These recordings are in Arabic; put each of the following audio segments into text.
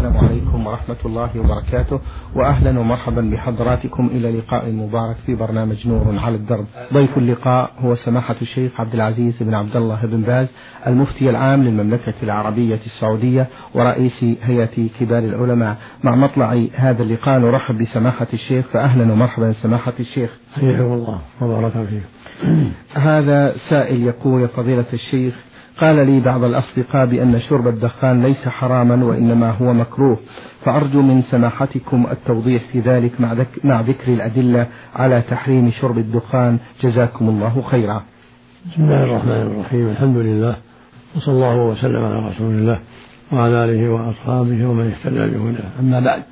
السلام عليكم ورحمة الله وبركاته وأهلا ومرحبا بحضراتكم إلى لقاء مبارك في برنامج نور على الدرب. ضيف اللقاء هو سماحة الشيخ عبد العزيز بن عبد الله بن باز المفتي العام للمملكة العربية السعودية ورئيس هيئة كبار العلماء. مع مطلع هذا اللقاء نرحب بسماحة الشيخ فأهلا ومرحبا سماحة الشيخ. حياكم الله وبارك فيك. هذا سائل يقول يا فضيلة الشيخ قال لي بعض الأصدقاء بأن شرب الدخان ليس حراما وإنما هو مكروه فأرجو من سماحتكم التوضيح في ذلك مع, ذك مع ذكر الأدلة على تحريم شرب الدخان. جزاكم الله خيرا. بسم الله الرحمن الرحيم. الحمد لله وصلى الله وسلم على رسول الله وعلى آله وأصحابه ومن اهتدى بهداه. أما بعد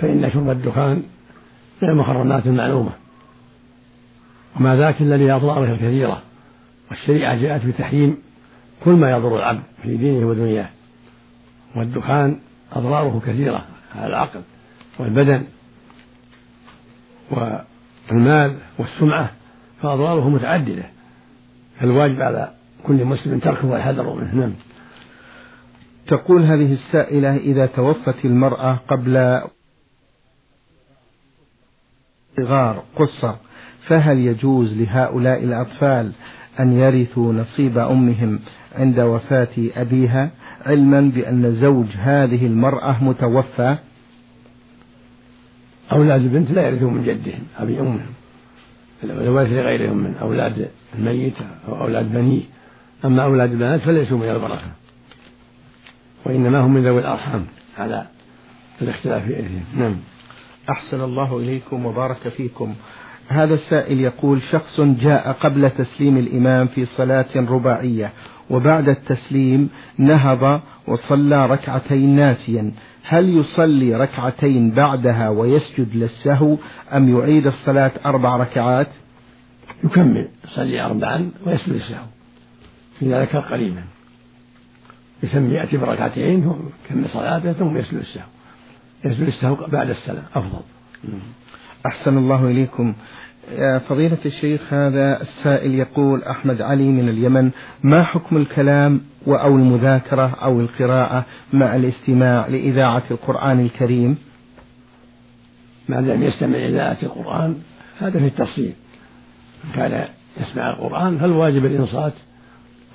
فإن شرب الدخان من المحرمات المعلومة وما ذاك إلا لأضراره الكثيرة والشريعة جاءت بتحريم كل ما يضر العبد في دينه ودنياه. والدخان أضراره كثيرة على العقل والبدن والمال والسمعة فأضراره متعددة. فالواجب على كل مسلم تركه والحذر منه. نعم. تقول هذه السائلة إذا توفت المرأة قبل صغار قصر فهل يجوز لهؤلاء الأطفال أن يرثوا نصيب أمهم عند وفاة أبيها علما بأن زوج هذه المرأة متوفى. أولاد البنت لا يرثون من جدهم أبي أمهم. الورث لغيرهم من أولاد الميت أو أولاد بنيه. أما أولاد البنات فليسوا من البركة وإنما هم من ذوي الأرحام على الاختلاف في إرثهم نعم. أحسن الله إليكم وبارك فيكم. هذا السائل يقول شخص جاء قبل تسليم الإمام في صلاة رباعية وبعد التسليم نهض وصلى ركعتين ناسيا. هل يصلي ركعتين بعدها ويسجد للسهو أم يعيد الصلاة أربع ركعات؟ يكمل يصلي أربعا ويسجد للسهو. إذا ذكر قريبا يسمي يأتي بركعتين يكمل صلاته ثم يسجد للسهو. يسجد للسهو بعد السلام أفضل. أحسن الله إليكم. فضيلة الشيخ هذا السائل يقول أحمد علي من اليمن ما حكم الكلام أو المذاكرة أو القراءة مع الاستماع لإذاعة القرآن الكريم؟ ما لم يستمع إذاعة القرآن هذا في التفصيل. كان يسمع القرآن فالواجب الإنصات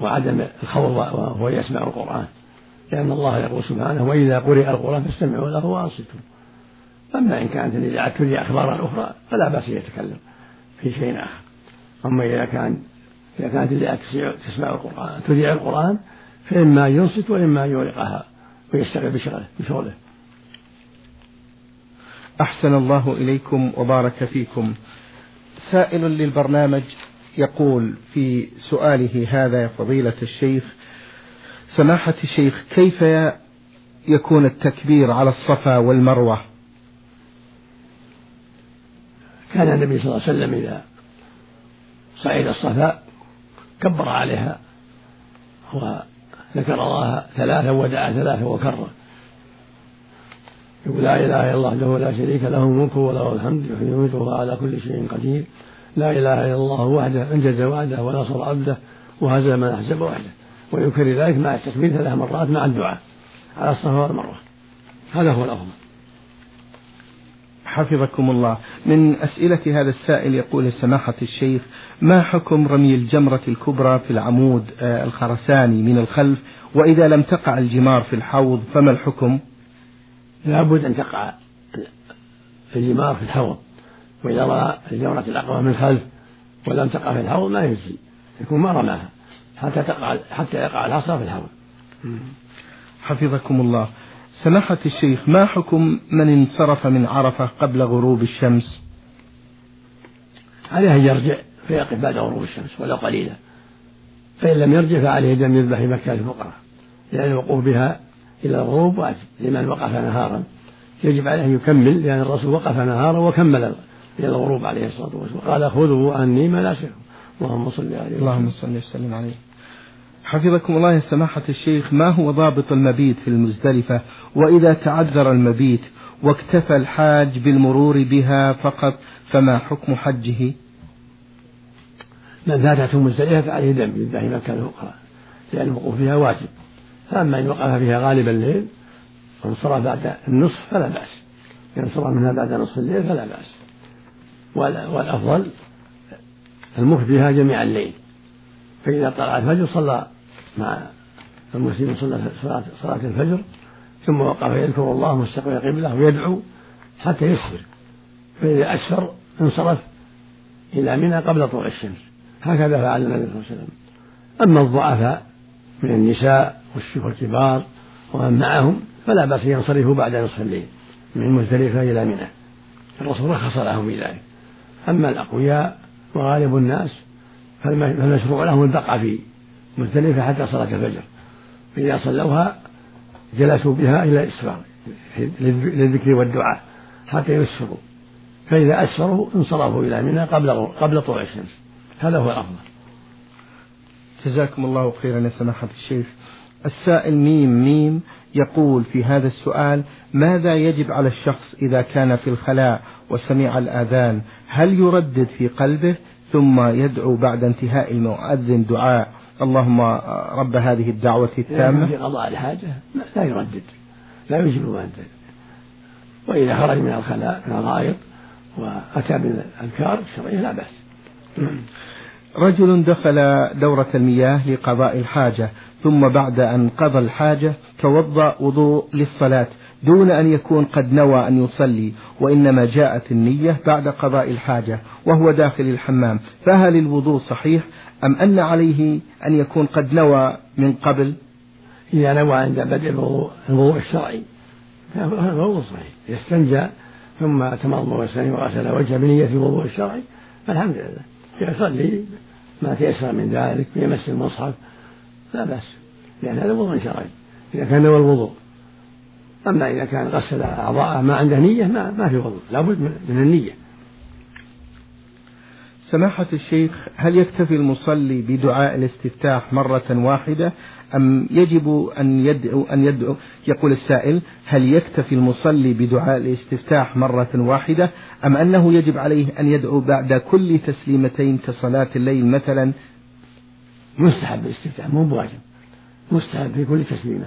وعدم الخوض وهو يسمع القرآن. لأن الله يقول سبحانه وإذا قرئ القرآن فاستمعوا له وأنصتوا. أما إن كانت الإذاعة تذيع أخبارا أخرى فلا بأس يتكلم في شيء آخر. أما إذا كان إذا كانت الإذاعة تسمع القرآن تذيع القرآن فإما أن ينصت وإما أن يغلقها ويشتغل بشغله بشغله. أحسن الله إليكم وبارك فيكم. سائل للبرنامج يقول في سؤاله هذا يا فضيلة الشيخ سماحة الشيخ كيف يكون التكبير على الصفا والمروة؟ كان النبي صلى الله عليه وسلم إذا صعد الصفا كبر عليها وذكر الله ثلاثا ودعا ثلاثا وكرر. يقول لا إله إلا الله وحده لا شريك له الملك وله الحمد يحيي ويميت وهو على كل شيء قدير. لا إله إلا الله وحده أنجز وعده ونصر عبده وهزم من أحزب وحده ويكرر ذلك مع التكبير ثلاث مرات مع الدعاء على الصفا والمروة. هذا هو الأفضل. حفظكم الله. من أسئلة هذا السائل يقول سماحة الشيخ ما حكم رمي الجمرة الكبرى في العمود آه، الخرساني من الخلف؟ وإذا لم تقع الجمار في الحوض فما الحكم؟ لابد أن تقع في الجمار في الحوض. وإذا رأى الجمرة الأقوى من الخلف ولم تقع في الحوض ما يجزي. يكون ما رماها. حتى تقع حتى يقع الحصى في الحوض. حفظكم الله. سماحة الشيخ ما حكم من انصرف من عرفة قبل غروب الشمس؟ عليه أن يرجع فيقف بعد غروب الشمس ولو قليلا. فإن لم يرجع فعليه دم يذبح مكة الفقراء لأن الوقوف بها إلى الغروب واجب لمن وقف نهارا. يجب عليه أن يكمل لأن الرسول وقف نهارا وكمل إلى الغروب عليه الصلاة والسلام. قال خذوا عني مناسككم اللهم صل عليه اللهم صل وسلم عليه. حفظكم الله يا سماحة الشيخ ما هو ضابط المبيت في المزدلفة؟ وإذا تعذر المبيت واكتفى الحاج بالمرور بها فقط فما حكم حجه؟ من فاتته مزدلفة فعليه دم يذبح مكان أخرى لأن الوقوف فيها واجب. فأما إن وقف فيها غالب الليل وانصرف بعد النصف فلا بأس. إذا انصرف منها بعد نصف الليل فلا بأس. والأفضل المكث بها جميع الليل. فإذا طلع الفجر صلى مع المسلم صلى صلاة الفجر ثم وقف يذكر الله مستقبل القبلة ويدعو حتى يسفر فإذا أسفر انصرف إلى منى قبل طلوع الشمس. هكذا فعل النبي صلى الله عليه وسلم. أما الضعفاء من النساء والكبار ومن معهم فلا بأس ينصرفوا بعد نصف الليل من مزدلفة إلى منى. الرسول رخص لهم في ذلك. أما الأقوياء وغالب الناس فالمشروع لهم البقاء في مزدلفة حتى صلاة الفجر. فإذا صلوها جلسوا بها إلى الإسفار للذكر والدعاء حتى يسفروا فإذا أسفروا انصرفوا إلى منى قبل قبل طلوع الشمس. هذا هو الأفضل. جزاكم الله خيرا يا سماحة الشيخ. السائل ميم ميم يقول في هذا السؤال ماذا يجب على الشخص إذا كان في الخلاء وسمع الآذان؟ هل يردد في قلبه ثم يدعو بعد انتهاء المؤذن دعاء اللهم رب هذه الدعوة التامة. في قضاء الحاجة لا يردد لا يجب ما وإذا خرج من الخلاء من الغائط وأتى بالأذكار الشرعية لا بأس. رجل دخل دورة المياه لقضاء الحاجة ثم بعد أن قضى الحاجة توضأ وضوء للصلاة دون أن يكون قد نوى أن يصلي وإنما جاءت النية بعد قضاء الحاجة وهو داخل الحمام. فهل الوضوء صحيح أم أن عليه أن يكون قد نوى من قبل؟ إذا نوى عند بدء الوضوء الوضوء الشرعي. فهو صحيح إذا استنجى ثم تمضمض وغسل وجهه بنية الوضوء الشرعي. فالحمد لله. يصلي ما تيسر من ذلك يمس المصحف لا بأس لأن هذا وضوء شرعي إذا كان نوى الوضوء. أما إذا كان غسل أعضاءه ما عنده نية ما, ما في وضوء لابد من النية. سماحة الشيخ هل يكتفي المصلي بدعاء الاستفتاح مرة واحدة؟ أم يجب أن يدعو أن يدعو يقول السائل هل يكتفي المصلي بدعاء الاستفتاح مرة واحدة؟ أم أنه يجب عليه أن يدعو بعد كل تسليمتين كصلاة الليل مثلا؟ مستحب الاستفتاح مو بواجب. مستحب في كل تسليمة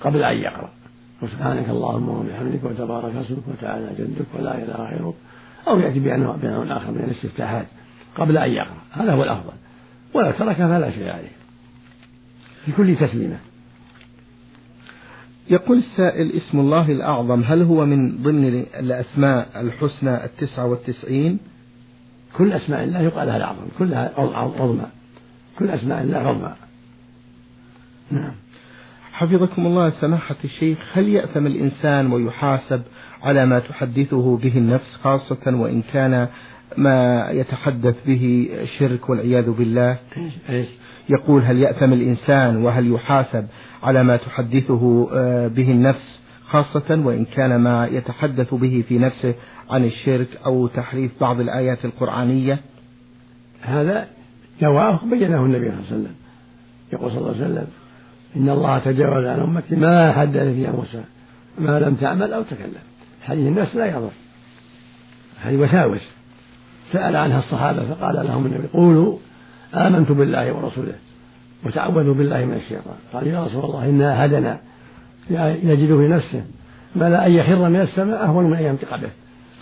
قبل أن يقرأ. وسبحانك اللهم وبحمدك وتبارك اسمك وتعالى جدك ولا إله غيرك. أو يأتي بأنواع بأنواع آخر من الاستفتاحات قبل أن يقرأ. هذا هو الأفضل. ولو ترك فلا شيء عليه. في كل تسليمة. يقول السائل اسم الله الأعظم هل هو من ضمن الأسماء الحسنى التسعة والتسعين؟ كل أسماء الله يقال لها الأعظم. كلها عظمى كل أسماء الله عظمى نعم. حفظكم الله سماحة الشيخ هل يأثم الإنسان ويحاسب على ما تحدثه به النفس خاصة وإن كان ما يتحدث به شرك والعياذ بالله. يقول هل يأثم الإنسان وهل يحاسب على ما تحدثه آه، به النفس خاصة وإن كان ما يتحدث به في نفسه عن الشرك أو تحريف بعض الآيات القرآنية؟ هذا جواب بينه النبي صلى الله عليه وسلم. يقول صلى الله عليه وسلم إن الله تجاوز عن أمتي ما حدث فيها موسى ما لم تعمل أو تكلم. حديث النفس لا يضر. هذه وساوس. سأل عنها الصحابة فقال لهم النبي قولوا آمنت بالله ورسوله وتعوذوا بالله من الشيطان. قال يا رسول الله إنا هدنا. يجد في نفسه ما لا أن يخر من السماء أهون من أن ينطق به.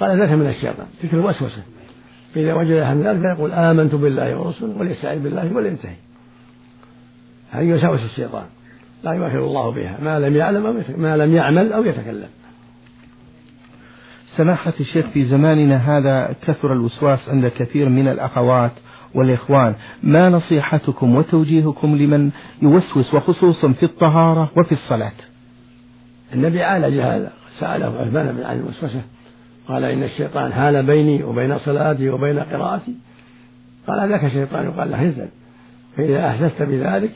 قال ذاك من الشيطان. تلك الوسوسة. فإذا وجد من ذلك فيقول آمنت بالله ورسوله وليستعذ بالله ولينتهي. هذه وساوس الشيطان. لا يؤخر الله بها. ما لم يعلم أو ما لم يعمل أو يتكلم. سماحة الشيخ في زماننا هذا كثر الوسواس عند كثير من الأخوات والإخوان. ما نصيحتكم وتوجيهكم لمن يوسوس وخصوصا في الطهارة وفي الصلاة؟ النبي عالج هذا سأله عثمان بن عن الوسوسة قال إن الشيطان حال بيني وبين صلاتي وبين قراءتي. قال ذاك شيطان قال له انزل فإذا أحسست بذلك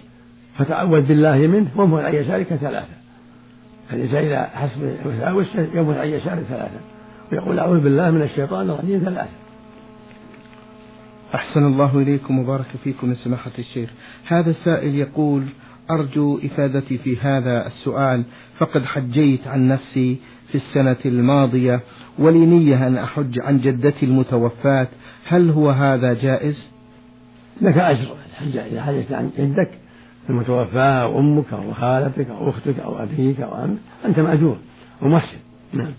فتعوذ بالله منه وامهل عن يسارك ثلاثة. الإنسان إذا حس بوسوسة يمهل عن يساره ثلاثة. ويقول أعوذ بالله من الشيطان الرجيم ثلاثة. أحسن الله إليكم وبارك فيكم يا سماحة الشيخ. هذا سائل يقول أرجو إفادتي في هذا السؤال. فقد حجيت عن نفسي في السنة الماضية ولي نية أن أحج عن جدتي المتوفاة. هل هو هذا جائز؟ لك أجر. الحج إذا حجت عن جدك المتوفاة أو أمك أو خالتك أو أختك أو أبيك أو أمك أنت مأجور ومحسن. نعم.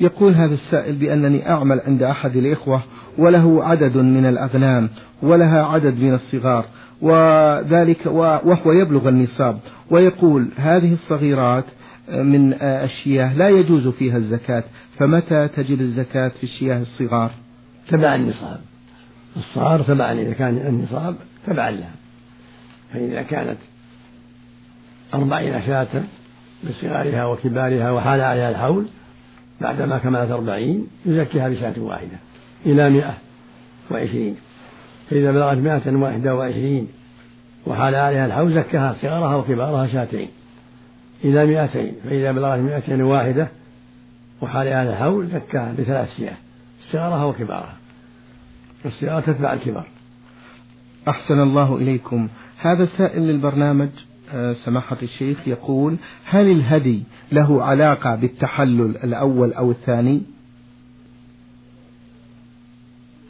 يقول هذا السائل بأنني أعمل عند أحد الإخوة وله عدد من الأغنام ولها عدد من الصغار وذلك وهو يبلغ النصاب ويقول هذه الصغيرات من الشياه لا يجوز فيها الزكاة فمتى تجد الزكاة في الشياه الصغار؟ تبع النصاب. الصغار تبعا إذا كان النصاب تبعا لها. فإذا كانت أربعين شاة بصغارها وكبارها وحال عليها الحول بعدما كملت أربعين يزكيها بشاة واحدة إلى مئة وعشرين. فإذا بلغت مئة واحدة وعشرين وحال عليها الحول زكاها صغارها وكبارها شاتين إلى مئتين. فإذا بلغت مئتين واحدة وحال عليها الحول زكاها بثلاث شياه صغارها وكبارها. الصغار تتبع الكبار. أحسن الله إليكم. هذا سائل للبرنامج. سماحة الشيخ يقول هل الهدي له علاقة بالتحلل الأول أو الثاني؟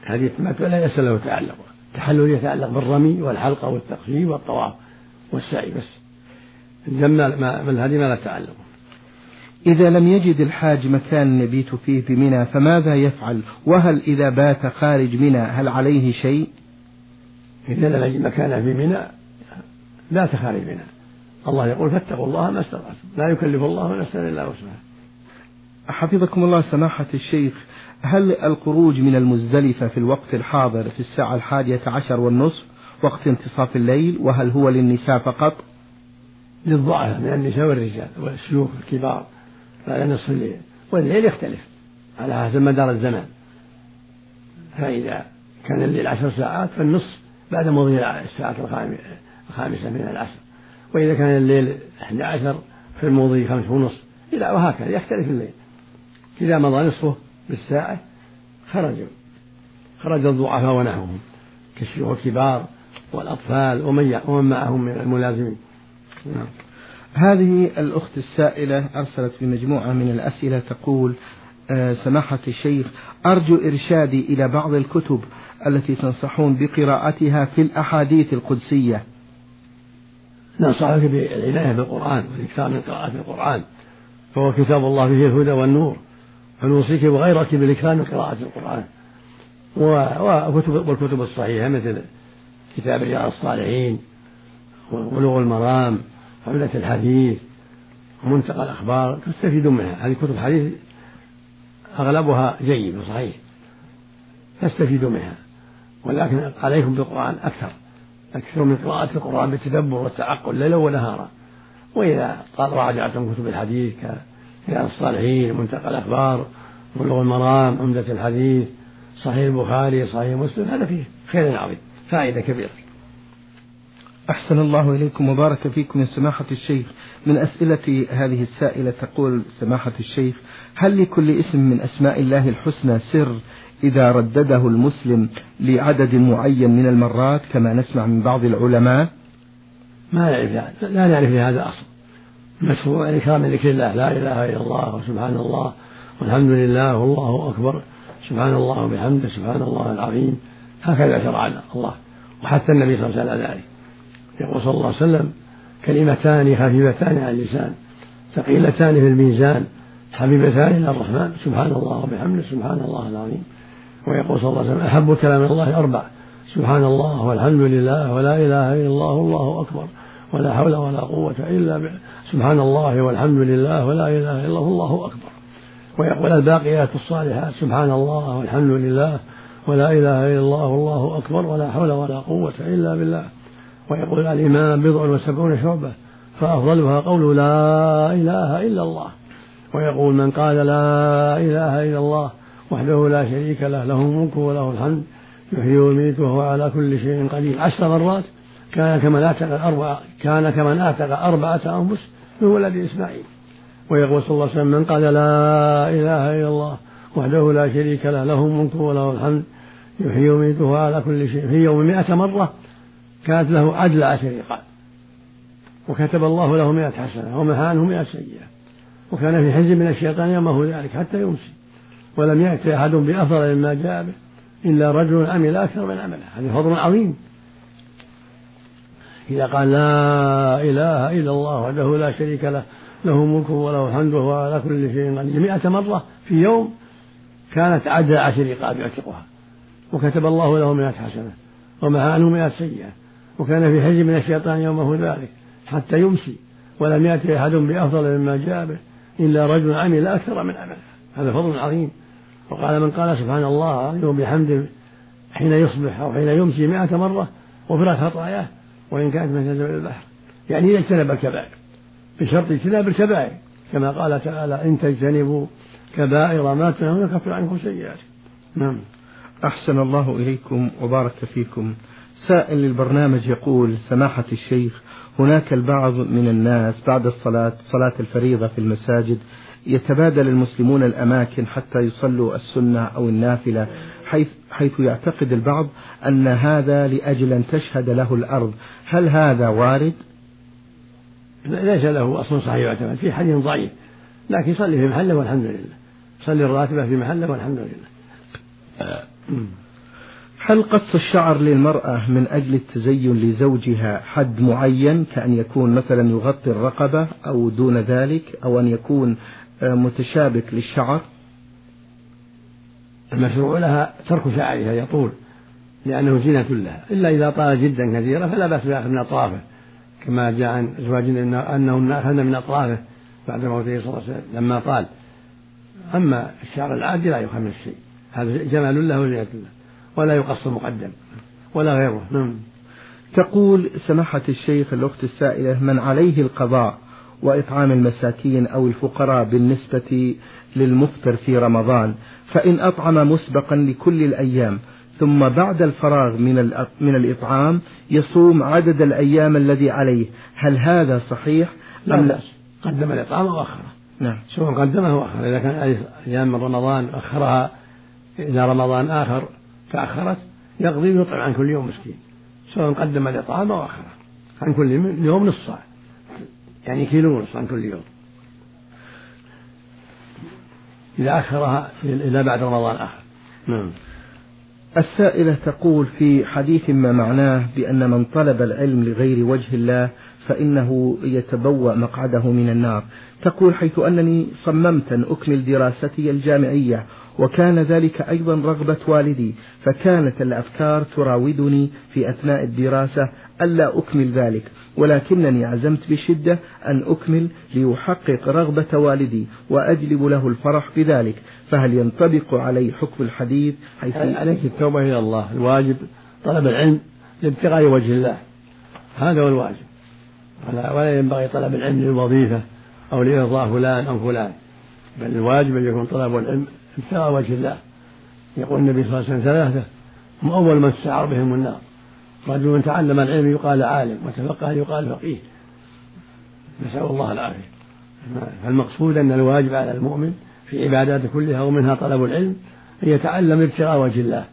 هذه ما ليس له تعلق. التحلل يتعلق بالرمي والحلقة والتقسيم والطواف والسعي بس. الجمع ما الهدي ما لا تعلق. إذا لم يجد الحاج مكان يبيت فيه بمنى فماذا يفعل؟ وهل إذا بات خارج منى هل عليه شيء؟ إذا لم يجد مكانا في منى لا منى الله يقول فاتقوا الله ما استطعتم. لا يكلف الله نفسا إلا وسعها. حفظكم الله سماحة الشيخ هل الخروج من المزدلفة في الوقت الحاضر في الساعة الحادية عشر والنصف وقت انتصاف الليل وهل هو للنساء فقط؟ للضعفاء من النساء والرجال والشيوخ الكبار بعد نصف الليل. والليل يختلف على حسب مدار الزمان. فإذا كان الليل عشر ساعات فالنصف بعد مضي الساعة الخامسة من العصر وإذا كان الليل 11 في المضي خمس ونصف إلى وهكذا يختلف الليل. إذا مضى نصفه بالساعة خرجوا. خرج الضعفاء ونحوهم كالشيوخ الكبار والأطفال ومن ومن معهم من الملازمين. نعم. هذه الأخت السائلة أرسلت بمجموعة من الأسئلة تقول آه، سماحة الشيخ أرجو إرشادي إلى بعض الكتب التي تنصحون بقراءتها في الأحاديث القدسية. ننصحك بالعناية بالقرآن والإكثار من قراءة القرآن. فهو كتاب الله فيه الهدى والنور فنوصيك وغيرك بالإكثار من قراءة القرآن. والكتب الصحيحة مثل كتاب رياض الصالحين وبلوغ المرام وعمدة الحديث ومنتقى الأخبار تستفيدون منها. هذه كتب حديث أغلبها جيد وصحيح تستفيدوا منها. ولكن عليكم بالقرآن أكثر. أكثر من قراءة القرآن بالتدبر والتعقل ليلا ونهارا. وإذا قال راجعتم كتب الحديث كرياض الصالحين منتقى الأخبار بلوغ المرام عمدة الحديث صحيح البخاري صحيح مسلم هذا فيه خير عظيم فائدة كبيرة. أحسن الله إليكم وبارك فيكم يا سماحة الشيخ. من أسئلة هذه السائلة تقول سماحة الشيخ هل لكل اسم من أسماء الله الحسنى سر إذا ردده المسلم لعدد معين من المرات كما نسمع من بعض العلماء؟ ما نعرف لا نعرف هذا أصل. مشروع إكرام ذكر الله لا إله إلا الله وسبحان الله والحمد لله والله أكبر سبحان الله وبحمده سبحان الله العظيم. هكذا شرع الله وحتى النبي صلى الله عليه وسلم ذلك. يقول صلى الله عليه وسلم كلمتان خفيفتان على اللسان ثقيلتان في الميزان حبيبتان إلى الرحمن سبحان الله وبحمده سبحان الله العظيم. ويقول صلى الله عليه وسلم أحب كلام الله أربع. سبحان الله والحمد لله ولا إله إلا الله والله أكبر. ولا حول ولا قوة إلا. سبحان الله والحمد لله ولا إله إلا الله أكبر. ويقول الباقيات الصالحات سبحان الله والحمد لله ولا إله إلا الله والله أكبر ولا حول ولا قوة إلا بالله. ويقول الإيمان بضع وسبعون شعبة فأفضلها قول لا إله إلا الله. ويقول من قال لا إله إلا الله وحده لا شريك له له الملك وله الحمد يحيي ويميت وهو على كل شيء قدير. عشر مرات كان كمن اعتق أربعة كان كمن اعتق أربعة أنفس من ولد إسماعيل. ويقول صلى الله عليه وسلم من قال لا إله إلا الله وحده لا شريك له له الملك وله الحمد يحيي ويميت وهو على كل شيء. في يوم مئة مرة كانت له عدل عشر رقاب وكتب الله له مئة حسنة ومحى عنه مئة سيئة. وكان في حزب من الشيطان يومه ذلك حتى يمسي. ولم يأتي أحد بأفضل مما جاء به إلا رجل عمل أكثر من عمله. هذا فضل عظيم. إذا قال لا إله إلا الله وحده لا شريك له له ملكه وله الحمد وهو على كل شيء قدير. مئة مرة في يوم كانت عدد عشر رقاب يعتقها. وكتب الله له مئة حسنة ومحى عنه مئة سيئة. وكان في حج من الشيطان يومه ذلك حتى يمسي. ولم يأتي أحد بأفضل مما جاء به إلا رجل عمل أكثر من عمله. هذا فضل عظيم. وقال من قال سبحان الله يوم بحمده حين يصبح أو حين يمسي مئة مرة غفرت خطاياه وإن كانت من زبد البحر. يعني يجتنب الكبائر بشرط اجتناب الكبائر. كما قال تعالى إن تجتنبوا كبائر ما تنهون يكفر عنكم سيئاتكم. نعم. أحسن الله إليكم وبارك فيكم. سائل للبرنامج يقول سماحة الشيخ هناك البعض من الناس بعد الصلاة صلاة الفريضة في المساجد يتبادل المسلمون الأماكن حتى يصلوا السنة أو النافلة حيث, حيث يعتقد البعض أن هذا لأجل أن تشهد له الأرض. هل هذا وارد؟ ليس له أصل صحيح يعتمد في حديث ضعيف. لكن يصلي في محله والحمد لله. صلي الراتبة في محله والحمد لله. هل قص الشعر للمرأة من أجل التزين لزوجها حد معين كأن يكون مثلا يغطي الرقبة أو دون ذلك أو أن يكون متشابك للشعر. المشروع لها ترك شعرها يطول لأنه زينة لها. إلا إذا طال جدا كثيرا فلا بأس بأخذ من أطرافه. كما جاء عن أزواجنا أنهن أخذن من أطرافه بعد موته صلى الله عليه وسلم لما طال أما الشعر العادي لا يخمس شيء. هذا جمال له وزينة له ولا يقص مقدم ولا غيره. نعم. تقول سماحة الشيخ الأخت السائلة من عليه القضاء وإطعام المساكين أو الفقراء بالنسبة للمفطر في رمضان فإن أطعم مسبقا لكل الأيام ثم بعد الفراغ من من الإطعام يصوم عدد الأيام الذي عليه. هل هذا صحيح؟ أم لا؟ قدم الإطعام وأخره. نعم. سواء قدمه وأخره. إذا كان أيام من رمضان أخرها إلى رمضان آخر تأخرت يقضي ويطعم عن كل يوم مسكين. سواء قدم الإطعام أو أخره عن كل يوم نص صاع يعني كيلو ونص عن كل يوم. إذا أخرها إلى بعد رمضان آخر. نعم. السائلة تقول في حديث ما معناه بأن من طلب العلم لغير وجه الله فإنه يتبوأ مقعده من النار. تقول حيث أنني صممت أن أكمل دراستي الجامعية وكان ذلك أيضا رغبة والدي فكانت الأفكار تراودني في أثناء الدراسة ألا أكمل ذلك. ولكنني عزمت بشدة أن أكمل ليحقق رغبة والدي وأجلب له الفرح بذلك. فهل ينطبق علي حكم الحديث؟ حيث عليك التوبة إلى الله؟ الواجب طلب العلم لابتغاء وجه الله. هذا هو الواجب. ولا ينبغي طلب العلم للوظيفة أو لإرضاء فلان أو فلان. بل الواجب أن يكون طلب العلم ابتغاء وجه الله. يقول النبي صلى الله عليه وسلم ثلاثة هم أول من تسعر بهم النار. رجل تعلم العلم يقال عالم وتفقه يقال فقيه. نسأل الله العافية. فالمقصود أن الواجب على المؤمن في عباداته كلها ومنها طلب العلم أن يتعلم ابتغاء وجه الله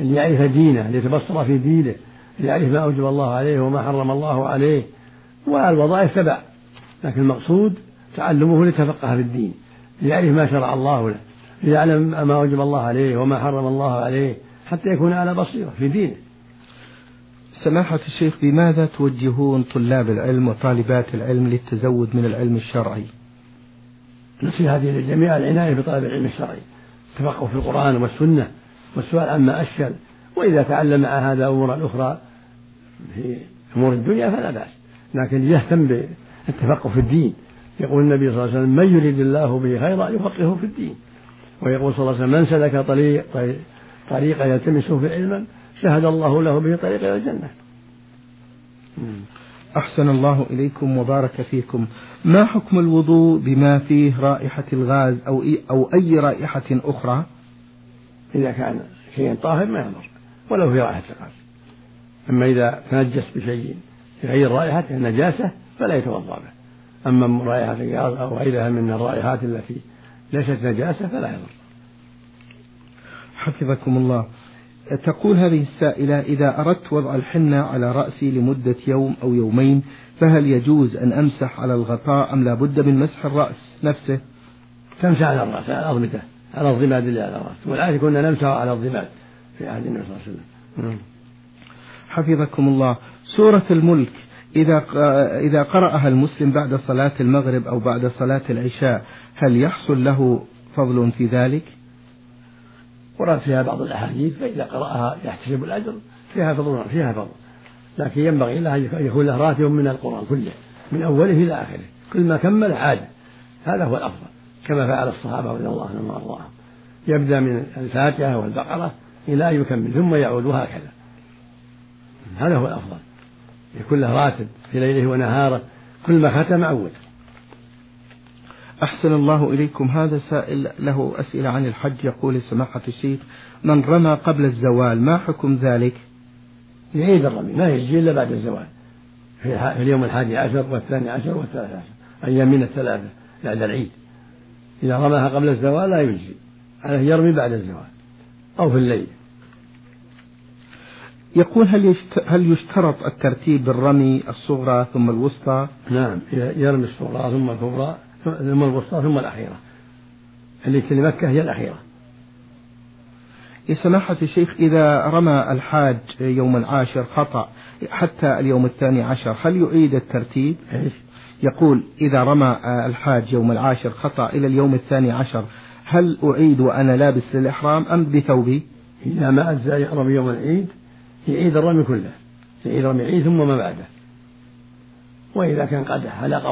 أن يعرف دينه ليتبصر في دينه ليعرف ما أوجب الله عليه وما حرم الله عليه. والوظائف تبع لكن المقصود تعلمه ليتفقه في الدين ليعرف ما شرع الله له ليعلم ما وجب الله عليه وما حرم الله عليه حتى يكون على بصيرة في دينه. سماحة الشيخ بماذا توجهون طلاب العلم وطالبات العلم للتزود من العلم الشرعي؟ نصيحتي للجميع العناية بطلب العلم الشرعي. التفقه في القرآن والسنة والسؤال عما أشكل وإذا تعلم مع هذا أمورا أخرى في أمور الدنيا فلا بأس. لكن يهتم بالتفقه في الدين. يقول النبي صلى الله عليه وسلم من يريد الله به خيرا يفقهه في الدين. ويقول صلى الله عليه وسلم من سلك طريق طريقا يلتمس في علما شهد الله له به طريق إلى الجنة. أحسن الله إليكم وبارك فيكم. ما حكم الوضوء بما فيه رائحة الغاز أو أو أي رائحة أخرى؟ إذا كان شيء طاهر ما يضر ولو في رائحة الغاز. أما إذا تنجس بشيء غير رائحته نجاسة فلا يتوضأ به. أما رائحة أو غيرها من الرائحات التي ليست نجاسة فلا يضر. حفظكم الله. تقول هذه السائلة إذا أردت وضع الحنة على رأسي لمدة يوم أو يومين فهل يجوز أن أمسح على الغطاء أم لا بد من مسح الرأس نفسه؟ تمسح على الرأس على الأضمدة على الضماد اللي على الرأس. والعادة كنا نمسح على الضماد في عهد النبي صلى الله عليه وسلم. حفظكم الله. سورة الملك إذا إذا قرأها المسلم بعد صلاة المغرب أو بعد صلاة العشاء هل يحصل له فضل في ذلك؟ ورد فيها بعض الأحاديث فإذا قرأها يحتسب الأجر فيها فضل فيها فضل. لكن ينبغي له أن يكون له راتب من القرآن كله من أوله إلى آخره. كل ما كمل عاد. هذا هو الأفضل كما فعل الصحابة رضي الله عنهم وأرضاهم. يبدأ من الفاتحة والبقرة إلى أن يكمل ثم يعود وهكذا. هذا هو الأفضل. يكون له راتب في ليله ونهاره كل ما ختم عود أحسن الله إليكم. هذا سائل له أسئلة عن الحج. يقول سماحة الشيخ من رمى قبل الزوال ما حكم ذلك؟ يعيد الرمي ما يجي إلا بعد الزوال. في اليوم الحادي عشر والثاني عشر والثالث عشر أيام من الثلاثة بعد العيد. إذا رماها قبل الزوال لا يجزي عليه يرمي بعد الزوال أو في الليل. يقول هل هل يشترط الترتيب بالرمي الصغرى ثم الوسطى؟ نعم يرمي الصغرى ثم الكبرى ثم الوسطى ثم الأخيرة اللي في مكة هي الأخيرة يا سماحة الشيخ إذا رمى الحاج يوم العاشر خطأ حتى اليوم الثاني عشر هل يعيد الترتيب؟ إيش؟ يقول إذا رمى الحاج يوم العاشر خطأ إلى اليوم الثاني عشر هل أعيد وأنا لابس للإحرام أم بثوبي؟ إذا ما أجزى يرمي يوم العيد يعيد الرمي كله يعيد رمي العيد ثم ما بعده. وإذا كان قد حلق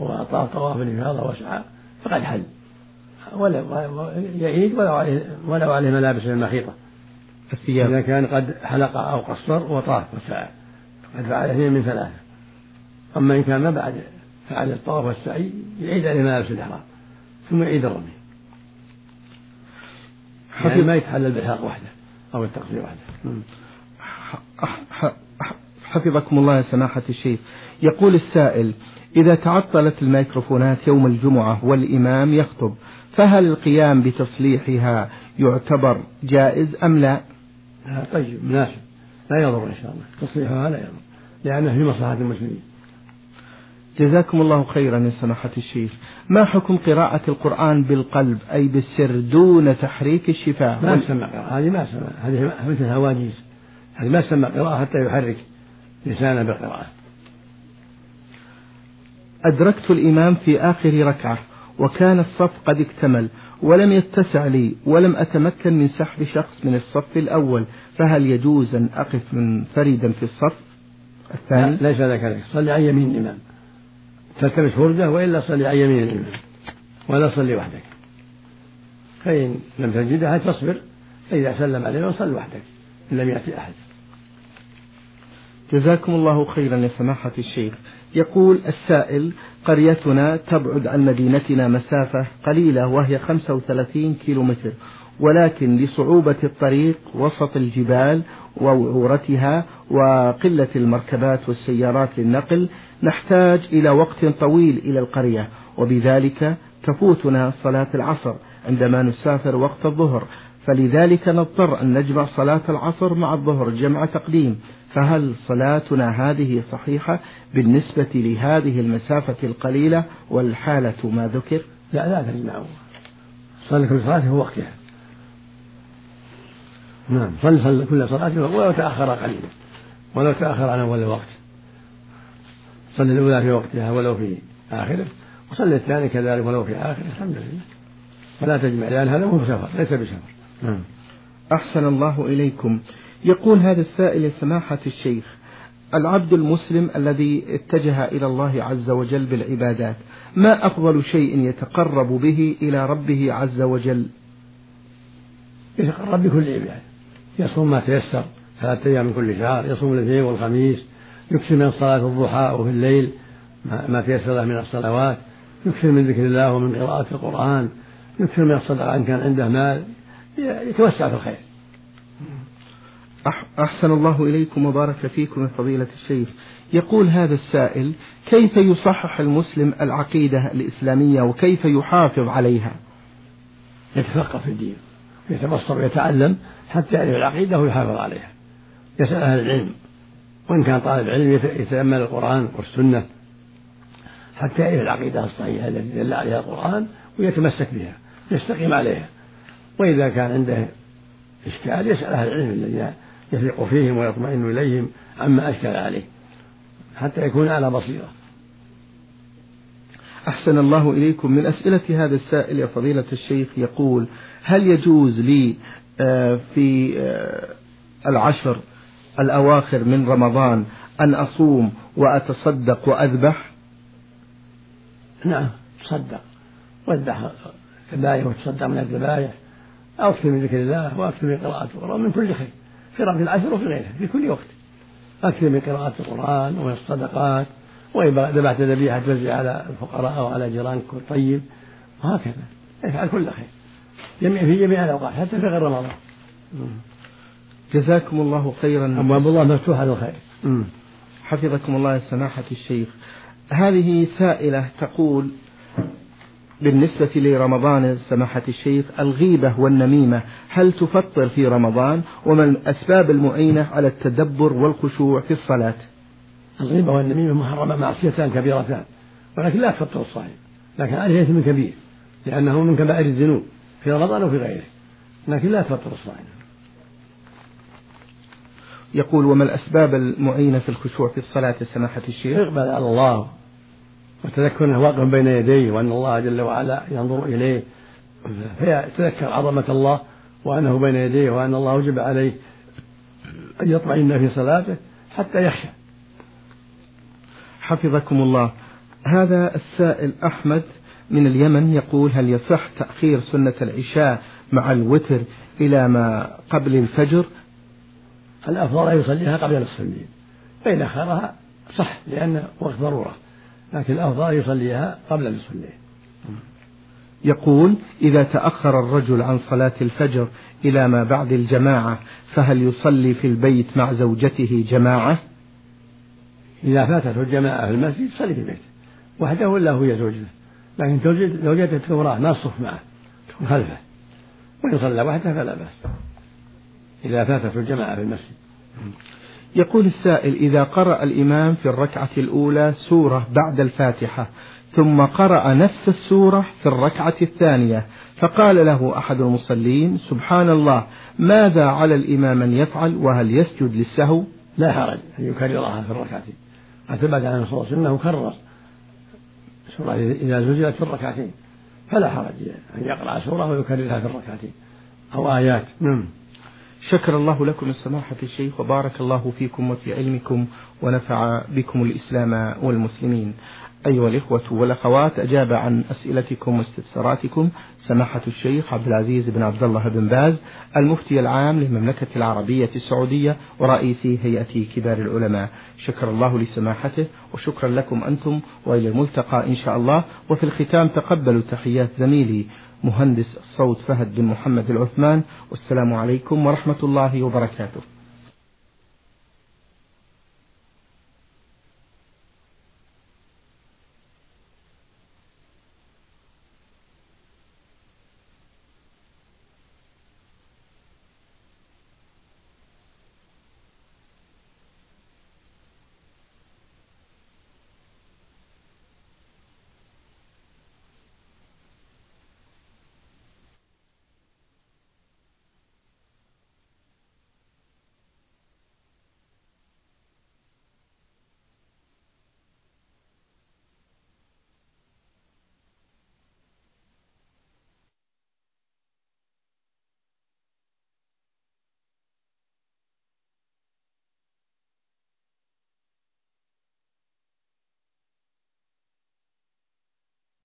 وطاف طواف الإفاضة وسعى فقد حل. ولا يعيد ولو عليه ولو عليه ملابس المخيطة. الثياب. إذا كان قد حلق أو قصر وطاف وسعى قد فعل اثنين من ثلاثة. أما إن كان ما بعد فعل الطواف والسعي يعيد عليه ملابس الإحرام ثم يعيد الرمي. يعني ما يتحلل بالحلق وحده أو التقصير وحده. حفظكم الله يا سماحة الشيخ. يقول السائل إذا تعطلت الميكروفونات يوم الجمعة والإمام يخطب فهل القيام بتصليحها يعتبر جائز أم لا؟ طيب مناسب لا يضر إن شاء الله. تصليحها لا يضر لأنه في مصلحة المسلمين. جزاكم الله خيرا يا سماحة الشيخ. ما حكم قراءة القرآن بالقلب أي بالسر دون تحريك الشفاه ما قراءة هذه ما تسمى هذه مثل هواجيز هذه ما تسمى قراءة حتى يحرك لسانه بالقراءة. أدركت الإمام في آخر ركعة وكان الصف قد اكتمل ولم يتسع لي ولم أتمكن من سحب شخص من الصف الأول فهل يجوز أن أقف منفردا في الصف؟ الثاني؟ ليس لك ذلك صلي عن يمين الإمام. تلتمس فرجة وإلا صلي عن يمين الإمام. ولا صلي وحدك. فإن لم تجدها تصبر فإذا سلم عليه صل وحدك إن لم يأتي أحد. جزاكم الله خيرا يا سماحة الشيخ. يقول السائل قريتنا تبعد عن مدينتنا مسافة قليلة وهي 35 كيلو متر ولكن لصعوبة الطريق وسط الجبال ووعورتها وقلة المركبات والسيارات للنقل نحتاج إلى وقت طويل إلى القرية وبذلك تفوتنا صلاة العصر عندما نسافر وقت الظهر. فلذلك نضطر أن نجمع صلاة العصر مع الظهر جمع تقديم. فهل صلاتنا هذه صحيحة بالنسبة لهذه المسافة القليلة والحالة ما ذكر؟ لا لا تجمعوا صلي كل صلاة في وقتها. نعم صل صل كل صلاة ولو تأخر قليلا ولو تأخر عن أول الوقت. صل الأولى في وقتها ولو في آخره وصل الثاني كذلك ولو في آخره الحمد لله. ولا تجمع لأن هذا مو بسفر ليس بسفر. نعم. أحسن الله إليكم. يقول هذا السائل سماحة الشيخ العبد المسلم الذي اتجه إلى الله عز وجل بالعبادات ما أفضل شيء يتقرب به إلى ربه عز وجل؟ يتقرب بكل عبادة يصوم ما تيسر ثلاثة أيام من كل شهر يصوم الاثنين والخميس يكثر من صلاة الضحى وفي الليل ما تيسر له من الصلوات يكثر من ذكر الله ومن قراءة القرآن يكثر من الصدقة إن كان عنده مال يتوسع في الخير. أحسن الله إليكم وبارك فيكم يا فضيلة الشيخ. يقول هذا السائل كيف يصحح المسلم العقيدة الإسلامية وكيف يحافظ عليها؟ يتفقه في الدين يتبصر ويتعلم حتى يعرف العقيدة ويحافظ عليها. يسأل أهل العلم وإن كان طالب علم يتأمل القرآن والسنة حتى يعرف العقيدة الصحيحة التي دل عليها القرآن ويتمسك بها يستقيم عليها. وإذا كان عنده إشكال يسأل أهل العلم الذين يثق فيهم ويطمئن إليهم عما أشكل عليه حتى يكون على بصيرة. أحسن الله إليكم من أسئلة هذا السائل يا فضيلة الشيخ يقول هل يجوز لي آه، في آه، العشر الأواخر من رمضان أن أصوم وأتصدق وأذبح؟ نعم تصدق. وأذبح ذبائح وتصدق من الذبائح أكثر من ذكر الله وأكثر من قراءة القرآن من كل خير. في العشر وفي غيره في كل وقت. أكثر من قراءة القرآن ومن الصدقات وإذا ذبحت ذبيحة توزع على الفقراء أو على جيرانك طيب وهكذا. افعل كل خير. جميع في جميع الأوقات حتى في غير رمضان. جزاكم الله خيرا. أبواب الله مفتوحة للخير حفظكم الله سماحة الشيخ. هذه سائلة تقول بالنسبة لرمضان سماحة الشيخ الغيبة والنميمة. هل تفطر في رمضان؟ وما الأسباب المعينة على التدبر والخشوع في الصلاة؟ الغيبة والنميمة محرمة معصيتان كبيرتان. ولكن لا تفطر الصائم. لكن عليه إثم كبير لأنه من كبائر الذنوب في رمضان وفي غيره. لكن لا تفطر الصائم. يقول وما الأسباب المعينة في الخشوع في الصلاة سماحة الشيخ؟ إقبال على الله. وتذكر أنه واقف بين يديه وأن الله جل وعلا ينظر إليه. فيتذكر عظمة الله وأنه بين يديه وأن الله وجب عليه أن يطمئن في صلاته حتى يخشى. حفظكم الله. هذا السائل أحمد من اليمن يقول هل يصح تأخير سنة العشاء مع الوتر إلى ما قبل الفجر؟ الأفضل أن يصليها قبل نصف الليل فإن أخرها صح لأن وقت ضرورة. لكن الأفضل أن يصليها قبل نصف الليل يقول إذا تأخر الرجل عن صلاة الفجر إلى ما بعد الجماعة فهل يصلي في البيت مع زوجته جماعة؟ إذا فاتته الجماعة في المسجد يصلي في بيته وحده ولا هو زوجته لكن زوجته تكون راح ما الصف معه تكون خلفه. وإن صلى وحده فلا بأس. إذا فاتته الجماعة في المسجد. يقول السائل إذا قرأ الإمام في الركعة الأولى سورة بعد الفاتحة ثم قرأ نفس السورة في الركعة الثانية فقال له أحد المصلين سبحان الله ماذا على الإمام أن يفعل وهل يسجد للسهو؟ لا حرج أن يكررها في الركعتين ثبت عن الرسول أنه كرر سورة إذا زلزلت في الركعتين فلا حرج أن يقرأ سورة ويكررها في الركعتين. أو آيات. نعم. شكر الله لكم السماحة الشيخ وبارك الله فيكم وفي علمكم ونفع بكم الإسلام والمسلمين. أيها الإخوة والأخوات أجاب عن أسئلتكم واستفساراتكم سماحة الشيخ عبد العزيز بن عبد الله بن باز المفتي العام للمملكة العربية السعودية ورئيس هيئة كبار العلماء. شكر الله لسماحته وشكرا لكم أنتم وإلى الملتقى إن شاء الله. وفي الختام تقبلوا تحيات زميلي مهندس الصوت فهد بن محمد العثمان والسلام عليكم ورحمة الله وبركاته.